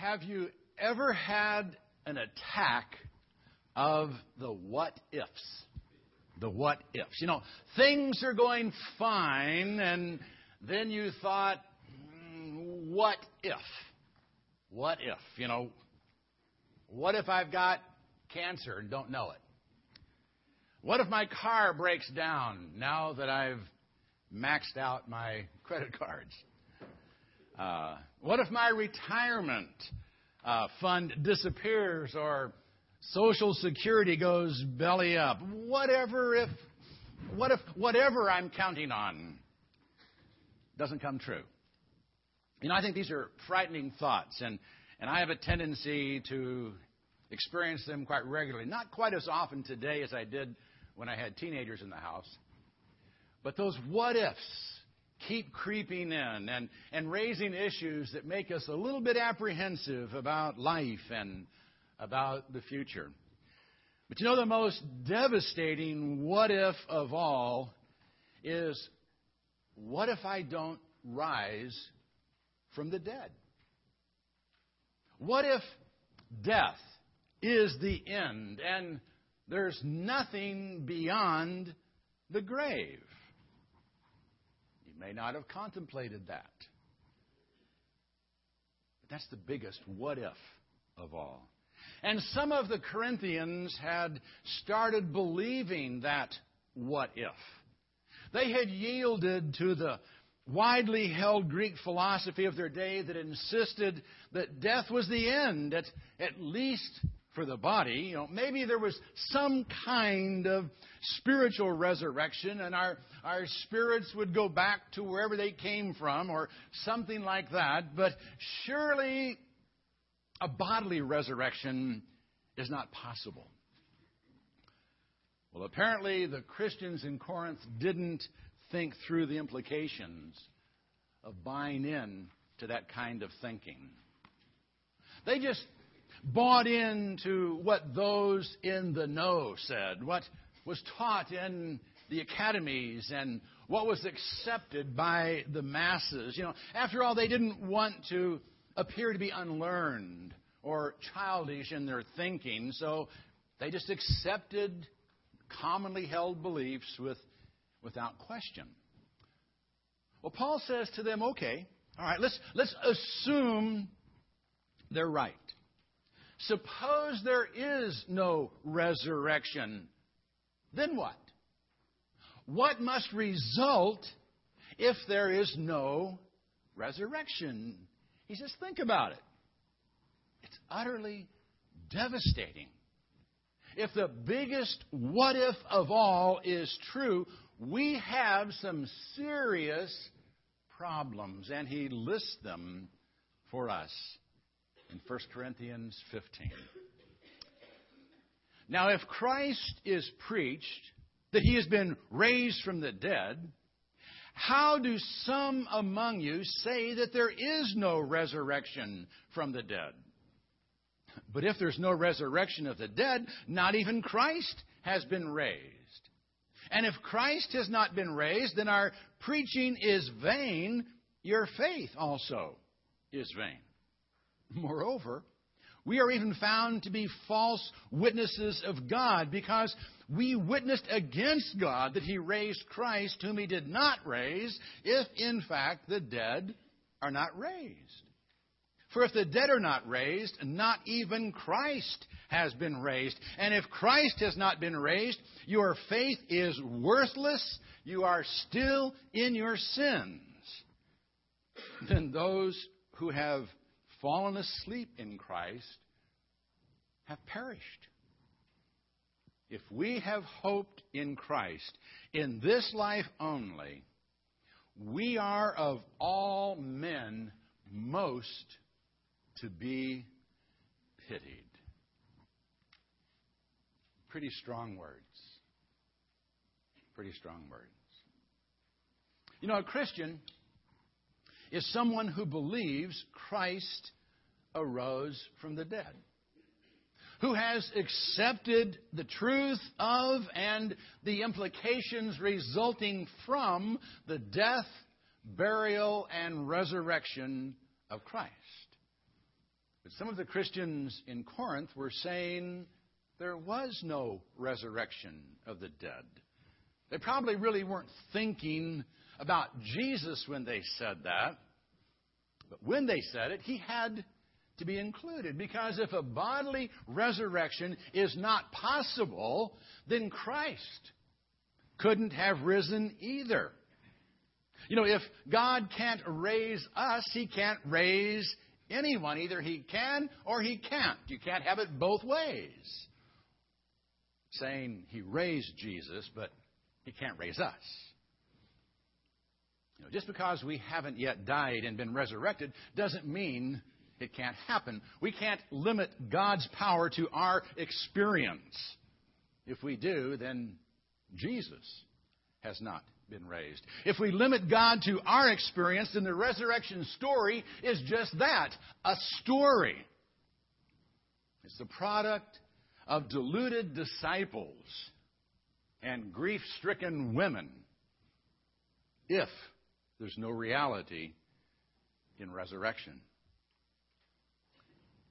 have you ever had an attack of the what ifs? The what ifs. You know, things are going fine, and then you thought, mm, what if? What if? You know, what if I've got cancer and don't know it? What if my car breaks down now that I've maxed out my credit cards? Uh, what if my retirement uh, fund disappears or Social Security goes belly up? Whatever if, what if whatever I'm counting on doesn't come true? You know, I think these are frightening thoughts, and, and I have a tendency to experience them quite regularly. Not quite as often today as I did when I had teenagers in the house. But those what ifs keep creeping in and, and raising issues that make us a little bit apprehensive about life and about the future. But you know, the most devastating what if of all is what if I don't rise from the dead? What if death is the end and there's nothing beyond the grave? May not have contemplated that. But that's the biggest what if of all. And some of the Corinthians had started believing that what if. They had yielded to the widely held Greek philosophy of their day that insisted that death was the end, at, at least for the body. You know, maybe there was some kind of spiritual resurrection and our, our spirits would go back to wherever they came from or something like that. But surely a bodily resurrection is not possible. Well, apparently the Christians in Corinth didn't think through the implications of buying in to that kind of thinking. They just bought into what those in the know said, what was taught in the academies and what was accepted by the masses. You know, after all, they didn't want to appear to be unlearned or childish in their thinking, so they just accepted commonly held beliefs with, without question. Well, Paul says to them, okay, all right, let's, let's assume they're right. Suppose there is no resurrection. Then what? What must result if there is no resurrection? He says, think about it. It's utterly devastating. If the biggest what if of all is true, we have some serious problems, and he lists them for us in 1 Corinthians 15. Now, if Christ is preached that he has been raised from the dead, how do some among you say that there is no resurrection from the dead? But if there's no resurrection of the dead, not even Christ has been raised. And if Christ has not been raised, then our preaching is vain, your faith also is vain. Moreover, we are even found to be false witnesses of God because we witnessed against God that He raised Christ, whom He did not raise, if in fact the dead are not raised. For if the dead are not raised, not even Christ has been raised. And if Christ has not been raised, your faith is worthless. You are still in your sins. Then those who have fallen asleep in Christ have perished. If we have hoped in Christ in this life only, we are of all men most to be pitied. Pretty strong words. Pretty strong words. You know, a Christian is someone who believes Christ arose from the dead, who has accepted the truth of and the implications resulting from the death, burial, and resurrection of Christ. But some of the Christians in Corinth were saying there was no resurrection of the dead. They probably really weren't thinking about Jesus when they said that. But when they said it, he had to be included. Because if a bodily resurrection is not possible, then Christ couldn't have risen either. You know, if God can't raise us, He can't raise anyone. Either He can or He can't. You can't have it both ways. Saying He raised Jesus, but He can't raise us. You know, just because we haven't yet died and been resurrected doesn't mean it can't happen. We can't limit God's power to our experience. If we do, then Jesus has not been raised. If we limit God to our experience, then the resurrection story is just that a story. It's the product of deluded disciples and grief stricken women if there's no reality in resurrection.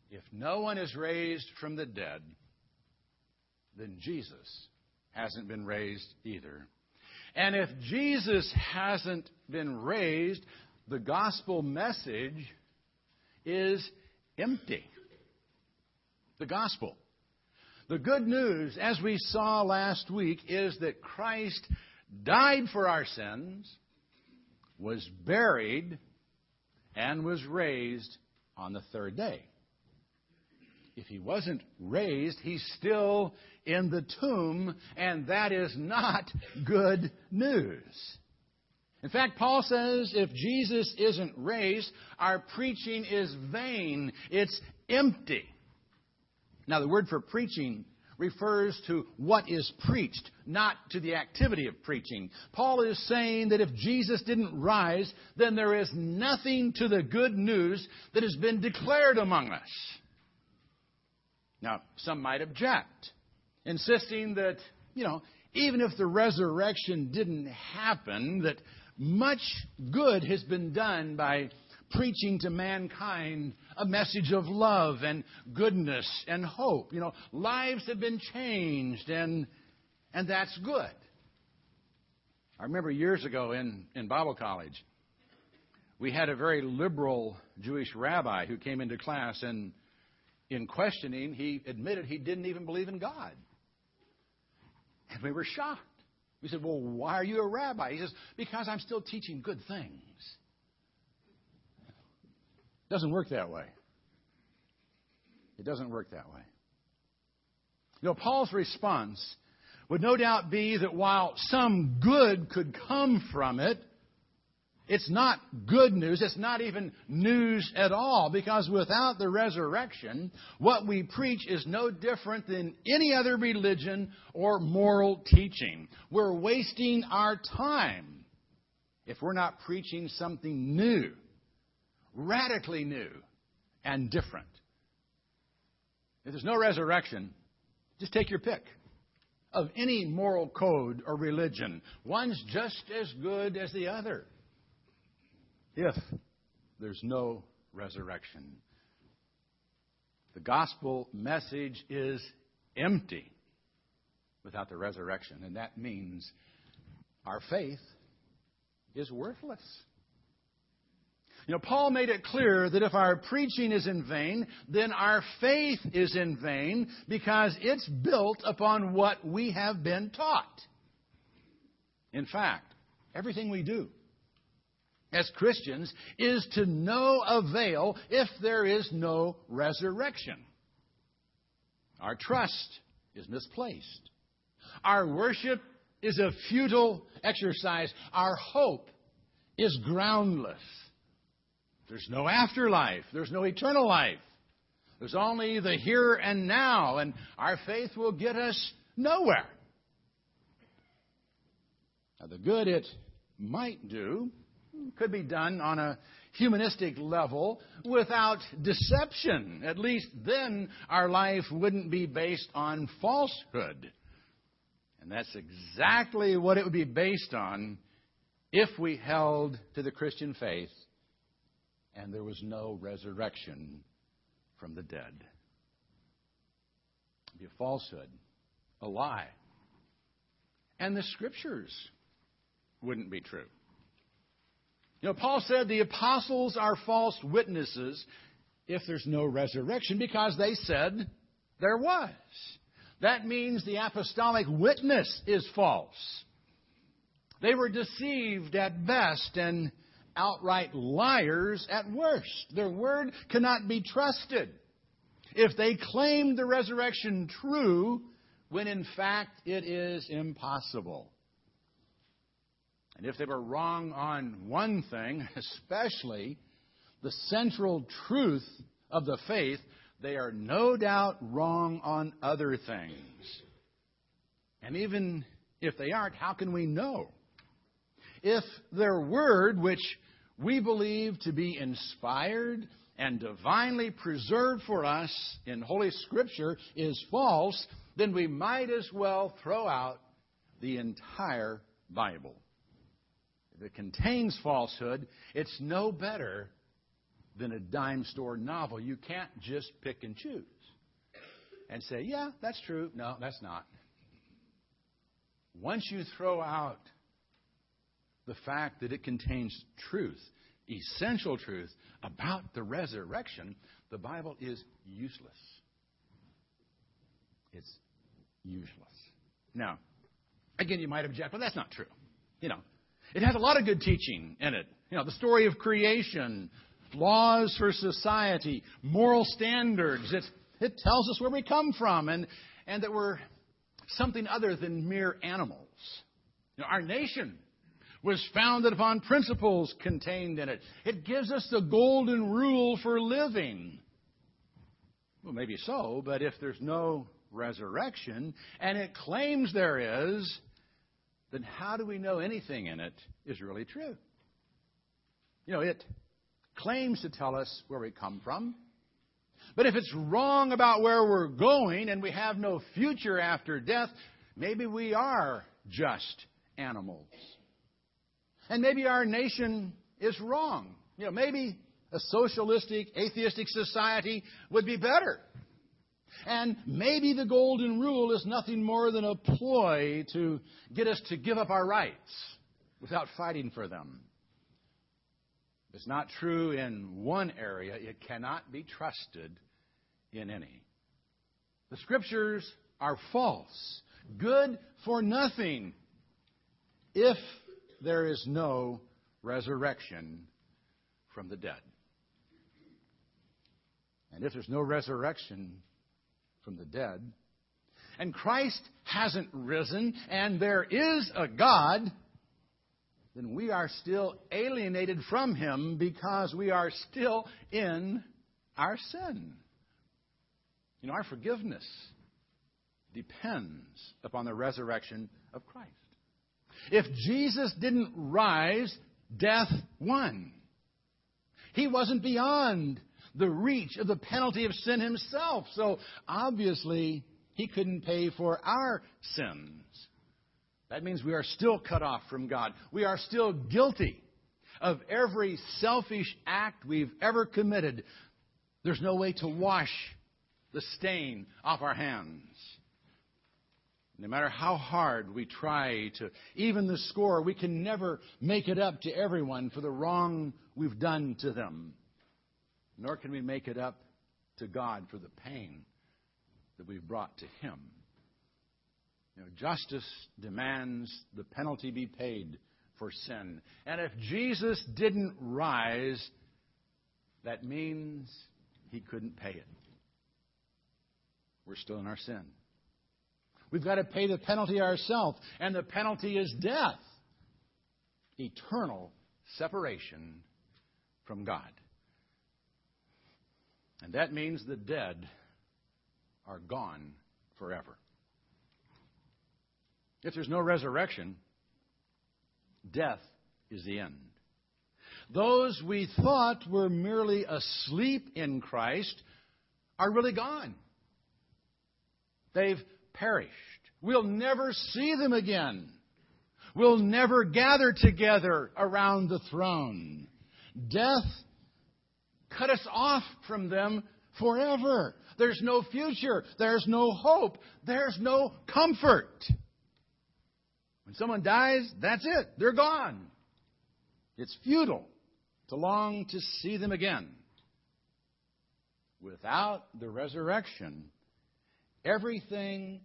If no one is raised from the dead, then Jesus hasn't been raised either. And if Jesus hasn't been raised, the gospel message is empty. The gospel. The good news, as we saw last week, is that Christ died for our sins, was buried, and was raised on the third day if he wasn't raised, he's still in the tomb, and that is not good news. In fact, Paul says if Jesus isn't raised, our preaching is vain, it's empty. Now, the word for preaching refers to what is preached, not to the activity of preaching. Paul is saying that if Jesus didn't rise, then there is nothing to the good news that has been declared among us. Now, some might object, insisting that, you know, even if the resurrection didn't happen, that much good has been done by preaching to mankind a message of love and goodness and hope. You know, lives have been changed, and, and that's good. I remember years ago in, in Bible college, we had a very liberal Jewish rabbi who came into class and in questioning, he admitted he didn't even believe in God. And we were shocked. We said, Well, why are you a rabbi? He says, Because I'm still teaching good things. It doesn't work that way. It doesn't work that way. You know, Paul's response would no doubt be that while some good could come from it, it's not good news. It's not even news at all because without the resurrection, what we preach is no different than any other religion or moral teaching. We're wasting our time if we're not preaching something new, radically new, and different. If there's no resurrection, just take your pick of any moral code or religion. One's just as good as the other if there's no resurrection. The gospel message is empty without the resurrection, and that means our faith is worthless. You know, Paul made it clear that if our preaching is in vain, then our faith is in vain because it's built upon what we have been taught. In fact, everything we do as Christians is to no avail if there is no resurrection. Our trust is misplaced. Our worship is a futile exercise. Our hope is groundless. There's no afterlife. There's no eternal life. There's only the here and now, and our faith will get us nowhere. Now, the good it might do could be done on a humanistic level without deception. At least then our life wouldn't be based on falsehood. And that's exactly what it would be based on if we held to the Christian faith and there was no resurrection from the dead. It'd be a falsehood, a lie. And the scriptures wouldn't be true. You know, Paul said the apostles are false witnesses if there's no resurrection because they said there was. That means the apostolic witness is false. They were deceived at best and outright liars at worst. Their word cannot be trusted. If they claim the resurrection true, when in fact it is impossible. And if they were wrong on one thing, especially the central truth of the faith, they are no doubt wrong on other things. And even if they aren't, how can we know? If their word, which we believe to be inspired and divinely preserved for us in Holy Scripture, is false, then we might as well throw out the entire Bible. It contains falsehood, it's no better than a dime store novel. You can't just pick and choose and say, yeah, that's true. No, that's not. Once you throw out the fact that it contains truth, essential truth about the resurrection, the Bible is useless. It's useless. Now, again, you might object, well, that's not true. You know, it has a lot of good teaching in it. You know, the story of creation, laws for society, moral standards. It, it tells us where we come from and, and that we're something other than mere animals. You know, our nation was founded upon principles contained in it. It gives us the golden rule for living. Well, maybe so, but if there's no resurrection, and it claims there is, then how do we know anything in it is really true? You know, it claims to tell us where we come from. But if it's wrong about where we're going and we have no future after death, maybe we are just animals. And maybe our nation is wrong. You know, maybe a socialistic, atheistic society would be better. And maybe the golden rule is nothing more than a ploy to get us to give up our rights without fighting for them. It's not true in one area, it cannot be trusted in any. The scriptures are false, good for nothing, if there is no resurrection from the dead. And if there's no resurrection from the dead, and Christ hasn't risen, and there is a God, then we are still alienated from Him because we are still in our sin. You know, our forgiveness depends upon the resurrection of Christ. If Jesus didn't rise, death won. He wasn't beyond the reach of the penalty of sin himself. So obviously, he couldn't pay for our sins. That means we are still cut off from God. We are still guilty of every selfish act we've ever committed. There's no way to wash the stain off our hands. No matter how hard we try to even the score, we can never make it up to everyone for the wrong we've done to them. Nor can we make it up to God for the pain that we've brought to Him. You know, justice demands the penalty be paid for sin. And if Jesus didn't rise, that means He couldn't pay it. We're still in our sin. We've got to pay the penalty ourselves, and the penalty is death eternal separation from God. And that means the dead are gone forever. If there's no resurrection, death is the end. Those we thought were merely asleep in Christ are really gone. They've perished. We'll never see them again. We'll never gather together around the throne. Death cut us off from them forever. There's no future. There's no hope. There's no comfort. When someone dies, that's it. They're gone. It's futile to long to see them again. Without the resurrection, everything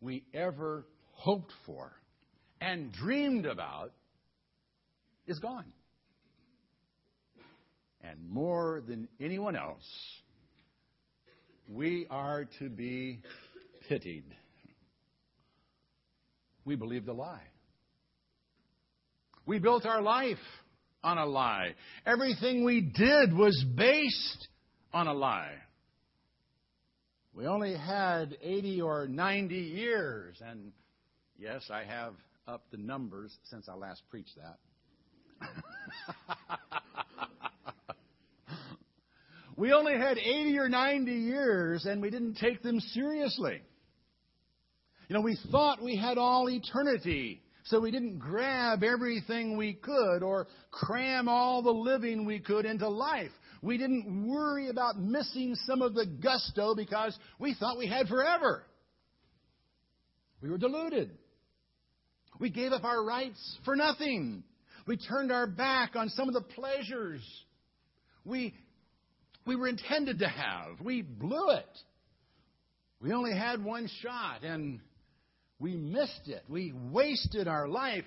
we ever hoped for and dreamed about is gone. And more than anyone else, we are to be pitied. We believed a lie. We built our life on a lie. Everything we did was based on a lie. We only had 80 or 90 years, and yes, I have upped the numbers since I last preached that. we only had 80 or 90 years, and we didn't take them seriously. You know, we thought we had all eternity, so we didn't grab everything we could or cram all the living we could into life. We didn't worry about missing some of the gusto because we thought we had forever. We were deluded. We gave up our rights for nothing. We turned our back on some of the pleasures we, we were intended to have. We blew it. We only had one shot, and we missed it. We wasted our life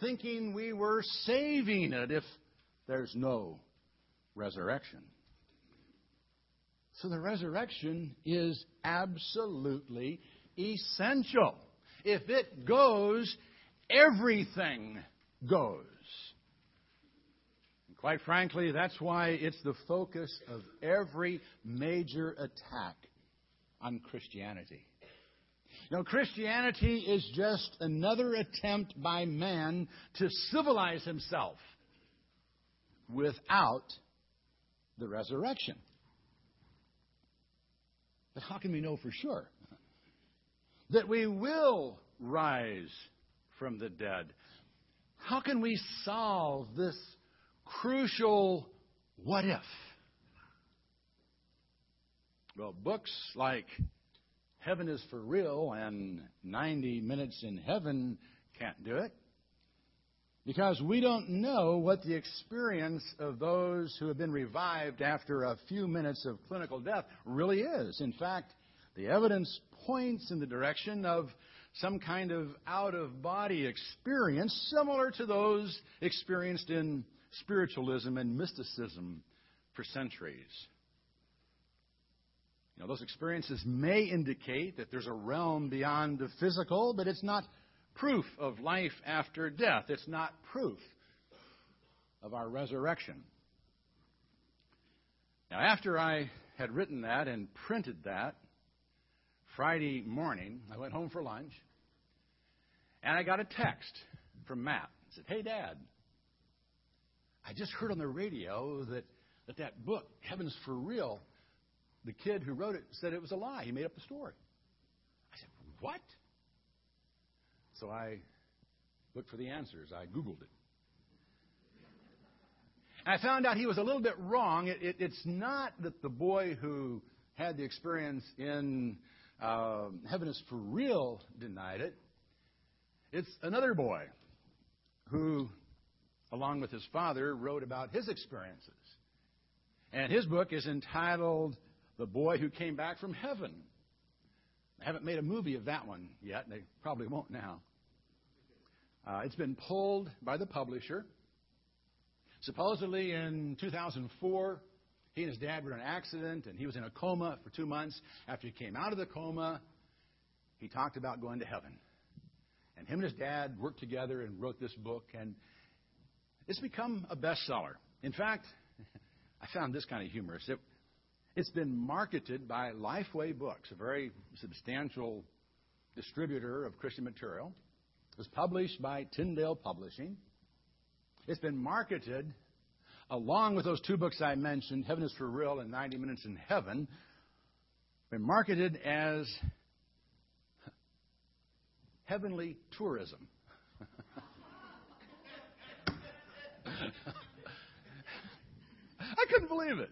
thinking we were saving it if there's no resurrection. So the resurrection is absolutely essential. If it goes, everything goes. Quite frankly, that's why it's the focus of every major attack on Christianity. Know, Christianity is just another attempt by man to civilize himself without the resurrection. But how can we know for sure that we will rise from the dead? How can we solve this crucial what if? Well, books like Heaven is for Real and 90 Minutes in Heaven can't do it. Because we don't know what the experience of those who have been revived after a few minutes of clinical death really is. In fact, the evidence points in the direction of some kind of out of body experience similar to those experienced in spiritualism and mysticism for centuries. You know, those experiences may indicate that there's a realm beyond the physical, but it's not proof of life after death. It's not proof of our resurrection. Now, after I had written that and printed that, Friday morning, I went home for lunch, and I got a text from Matt. He said, Hey, Dad, I just heard on the radio that that, that book, Heaven's for Real, the kid who wrote it said it was a lie. He made up the story. I said, What? So I looked for the answers. I Googled it. I found out he was a little bit wrong. It, it, it's not that the boy who had the experience in uh, Heaven is for Real denied it. It's another boy who, along with his father, wrote about his experiences. And his book is entitled The Boy Who Came Back from Heaven. I haven't made a movie of that one yet, and they probably won't now. Uh, it's been pulled by the publisher. Supposedly in 2004, he and his dad were in an accident, and he was in a coma for two months. After he came out of the coma, he talked about going to heaven. And him and his dad worked together and wrote this book, and it's become a bestseller. In fact, I found this kind of humorous. It, it's been marketed by Lifeway Books, a very substantial distributor of Christian material. It was published by Tyndale Publishing. It's been marketed along with those two books I mentioned, Heaven is for Real and 90 Minutes in Heaven, been marketed as heavenly tourism. I couldn't believe it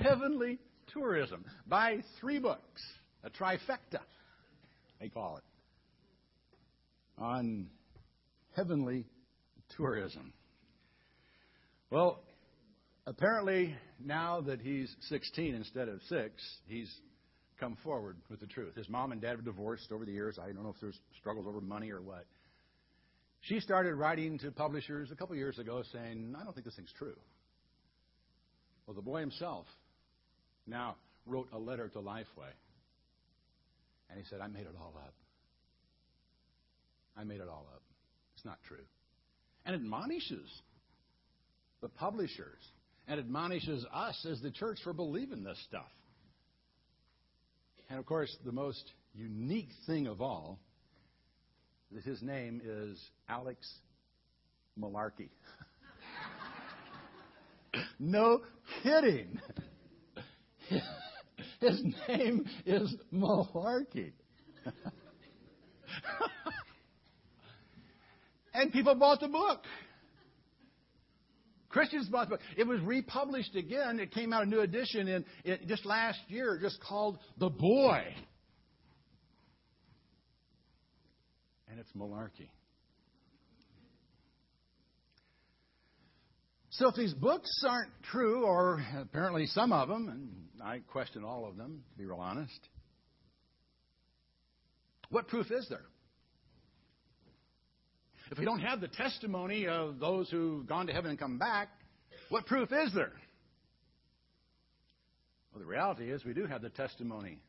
heavenly tourism. Buy three books, a trifecta, they call it, on heavenly tourism. Well, apparently, now that he's 16 instead of 6, he's come forward with the truth. His mom and dad were divorced over the years. I don't know if there's struggles over money or what. She started writing to publishers a couple years ago saying, I don't think this thing's true. Well, the boy himself now wrote a letter to Lifeway. And he said, I made it all up. I made it all up. It's not true. And admonishes the publishers and admonishes us as the church for believing this stuff. And of course, the most unique thing of all his name is Alex Malarkey. no kidding. His name is Malarkey. and people bought the book. Christians bought the book. It was republished again. It came out a new edition in, in just last year, just called The Boy. It's malarkey. So if these books aren't true, or apparently some of them, and I question all of them, to be real honest, what proof is there? If we don't have the testimony of those who've gone to heaven and come back, what proof is there? Well, the reality is we do have the testimony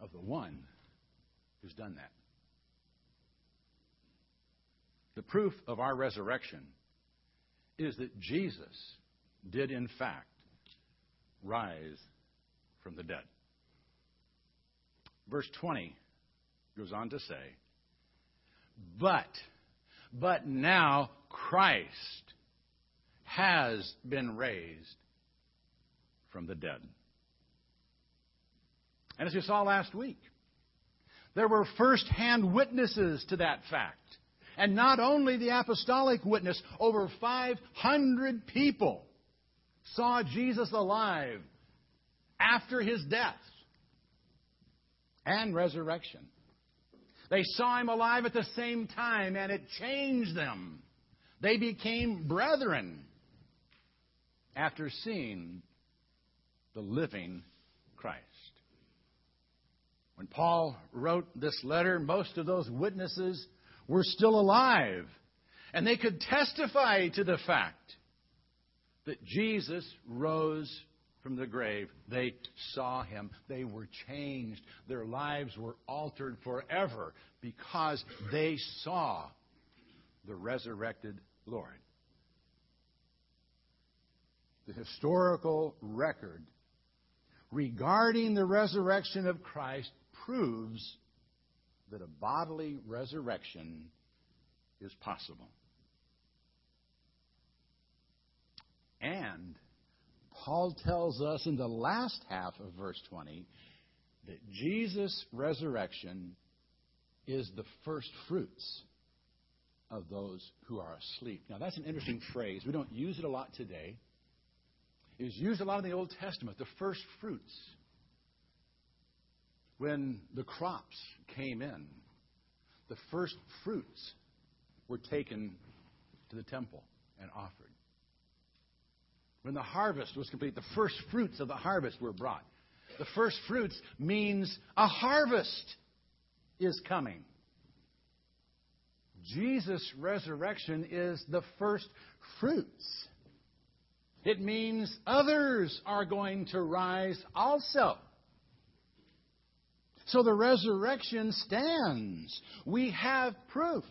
of the one who's done that. The proof of our resurrection is that Jesus did, in fact, rise from the dead. Verse 20 goes on to say, But, but now Christ has been raised from the dead. And as we saw last week, there were first hand witnesses to that fact. And not only the apostolic witness, over 500 people saw Jesus alive after his death and resurrection. They saw him alive at the same time, and it changed them. They became brethren after seeing the living Christ. When Paul wrote this letter, most of those witnesses were still alive. And they could testify to the fact that Jesus rose from the grave. They saw him. They were changed. Their lives were altered forever because they saw the resurrected Lord. The historical record regarding the resurrection of Christ proves that a bodily resurrection is possible. And Paul tells us in the last half of verse 20 that Jesus' resurrection is the first fruits of those who are asleep. Now, that's an interesting phrase. We don't use it a lot today. It was used a lot in the Old Testament, the first fruits when the crops came in, the first fruits were taken to the temple and offered. When the harvest was complete, the first fruits of the harvest were brought. The first fruits means a harvest is coming. Jesus' resurrection is the first fruits. It means others are going to rise also. So the resurrection stands. We have proof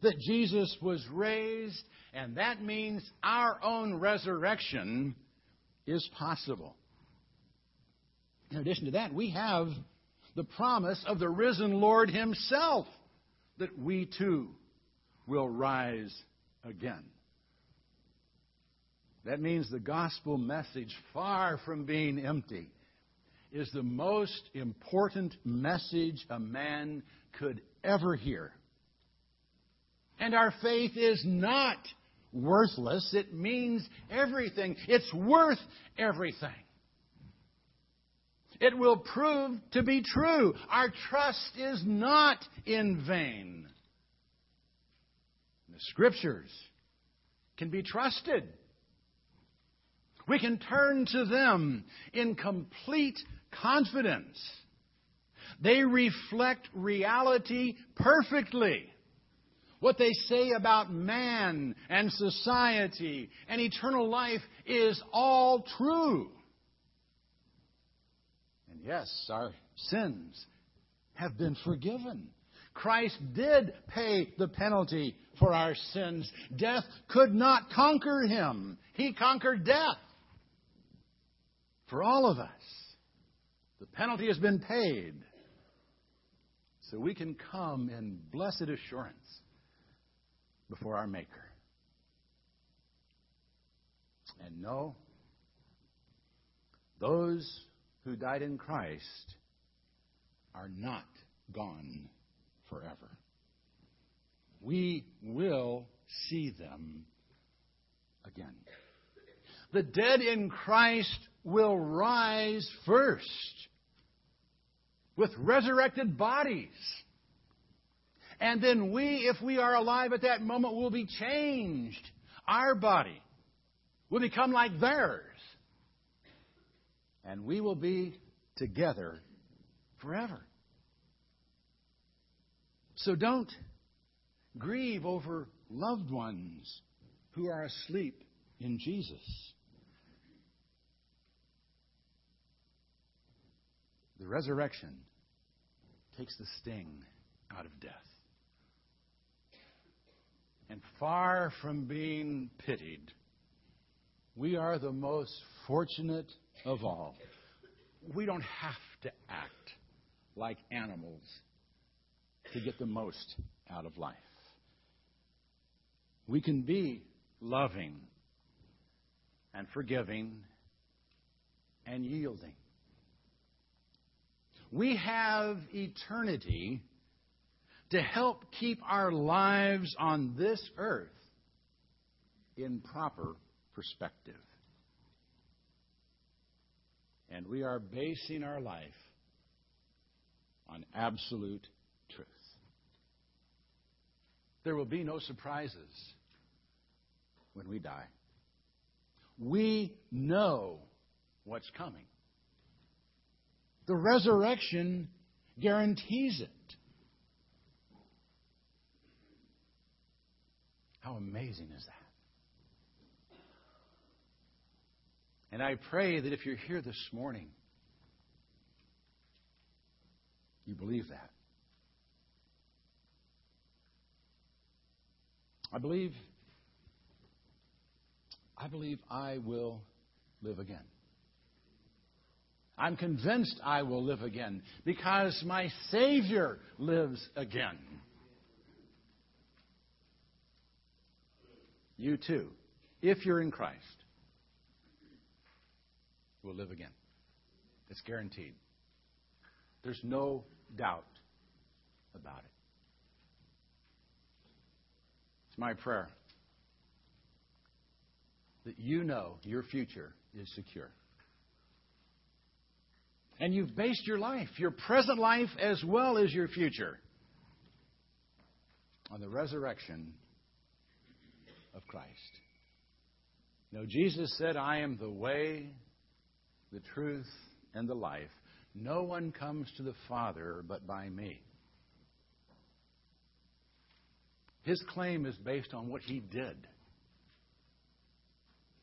that Jesus was raised, and that means our own resurrection is possible. In addition to that, we have the promise of the risen Lord Himself that we too will rise again. That means the gospel message, far from being empty, is the most important message a man could ever hear. And our faith is not worthless. It means everything. It's worth everything. It will prove to be true. Our trust is not in vain. The Scriptures can be trusted. We can turn to them in complete confidence. They reflect reality perfectly. What they say about man and society and eternal life is all true. And yes, our sins have been forgiven. Christ did pay the penalty for our sins. Death could not conquer him. He conquered death for all of us. The penalty has been paid. So we can come in blessed assurance before our Maker. And know those who died in Christ are not gone forever. We will see them again. The dead in Christ will rise first with resurrected bodies. And then we, if we are alive at that moment, will be changed. Our body will become like theirs. And we will be together forever. So don't grieve over loved ones who are asleep in Jesus. The resurrection takes the sting out of death. And far from being pitied, we are the most fortunate of all. We don't have to act like animals to get the most out of life. We can be loving and forgiving and yielding. We have eternity to help keep our lives on this earth in proper perspective. And we are basing our life on absolute truth. There will be no surprises when we die. We know what's coming. The resurrection guarantees it. How amazing is that? And I pray that if you're here this morning, you believe that. I believe I believe I will live again. I'm convinced I will live again because my Savior lives again. You too, if you're in Christ, will live again. It's guaranteed. There's no doubt about it. It's my prayer that you know your future is secure. And you've based your life, your present life as well as your future, on the resurrection of Christ. Know, Jesus said, I am the way, the truth, and the life. No one comes to the Father but by me. His claim is based on what he did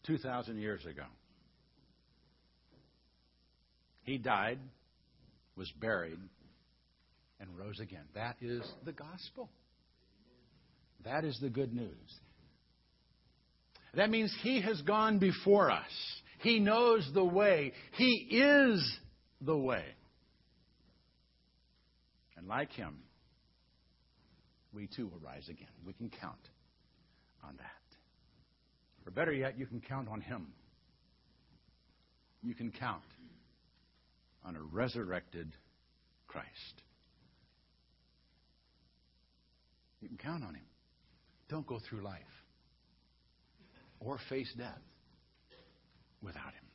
2,000 years ago. He died, was buried, and rose again. That is the gospel. That is the good news. That means He has gone before us. He knows the way. He is the way. And like Him, we too will rise again. We can count on that. Or better yet, you can count on Him. You can count on a resurrected Christ. You can count on Him. Don't go through life or face death without Him.